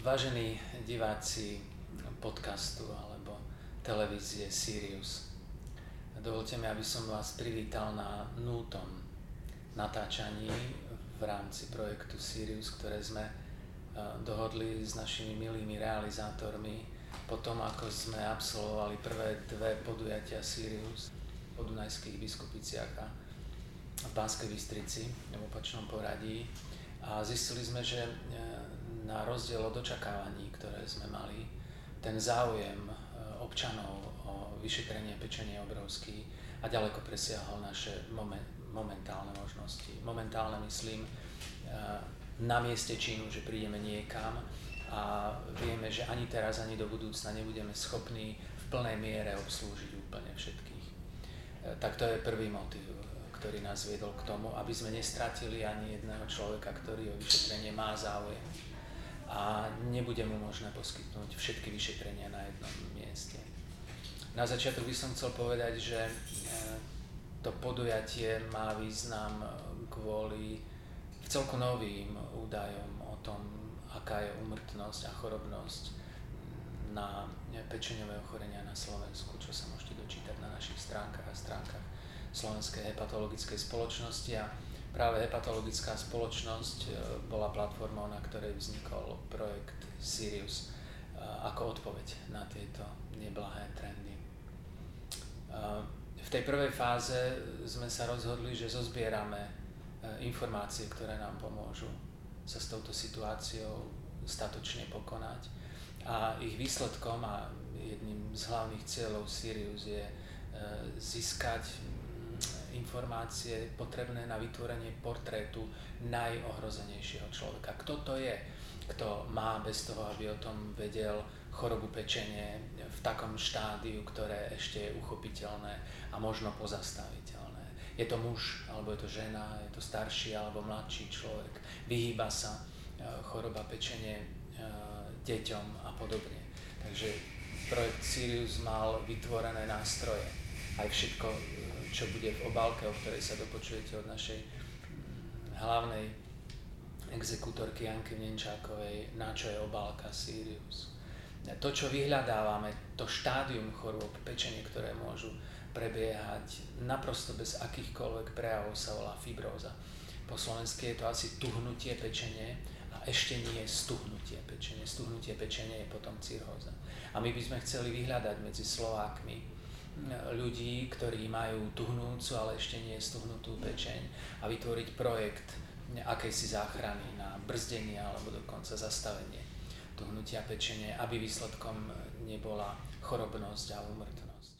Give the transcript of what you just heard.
Vážení diváci podcastu alebo televízie Sirius, dovolte mi, aby som vás privítal na nútom natáčaní v rámci projektu Sirius, ktoré sme e, dohodli s našimi milými realizátormi po tom, ako sme absolvovali prvé dve podujatia Sirius po Dunajských biskupiciach a v Banskej Bystrici v opačnom poradí. A zistili sme, že e, na rozdiel od očakávaní, ktoré sme mali, ten záujem e, občanov o vyšetrenie pečenia je obrovský a ďaleko presiahol naše moment, momentálne možnosti. Momentálne myslím e, na mieste činu, že prídeme niekam a vieme, že ani teraz, ani do budúcna nebudeme schopní v plnej miere obslúžiť úplne všetkých. E, tak to je prvý motiv, ktorý nás viedol k tomu, aby sme nestratili ani jedného človeka, ktorý o vyšetrenie má záujem a nebude mu možné poskytnúť všetky vyšetrenia na jednom mieste. Na začiatok by som chcel povedať, že e, to podujatie má význam kvôli celku novým údajom o tom, aká je umrtnosť a chorobnosť na pečeňové ochorenia na Slovensku, čo sa môžete dočítať na našich stránkach a stránkach Slovenskej hepatologickej spoločnosti. A práve hepatologická spoločnosť e, bola platformou, na ktorej vznikol projekt Sirius e, ako odpoveď na tieto neblahé trendy. E, v tej prvej fáze sme sa rozhodli, že zozbierame informácie, ktoré nám pomôžu sa s touto situáciou statočne pokonať. A ich výsledkom a jedným z hlavných cieľov Sirius je získať informácie potrebné na vytvorenie portrétu najohrozenejšieho človeka. Kto to je, kto má bez toho, aby o tom vedel chorobu pečenie v takom štádiu, ktoré ešte je uchopiteľné a možno pozastaviteľné. Je to muž, alebo je to žena, je to starší alebo mladší človek. Vyhýba sa e, choroba pečenie e, deťom a podobne. Takže projekt Sirius mal vytvorené nástroje, aj všetko čo bude v obálke, o ktorej sa dopočujete od našej hlavnej exekutorky Janky Nenčákovej, na čo je obálka Sirius. To, čo vyhľadávame, to štádium chorôb pečenie, ktoré môžu prebiehať naprosto bez akýchkoľvek prejavov, sa volá fibróza. Po slovensky je to asi tuhnutie pečenie a ešte nie stuhnutie pečenie. Stuhnutie pečenie je potom cirhóza. A my by sme chceli vyhľadať medzi Slovákmi ľudí, ktorí majú tuhnúcu, ale ešte nie stuhnutú pečeň a vytvoriť projekt akejsi záchrany na brzdenie alebo dokonca zastavenie tuhnutia pečenie, aby výsledkom nebola chorobnosť a úmrtnosť.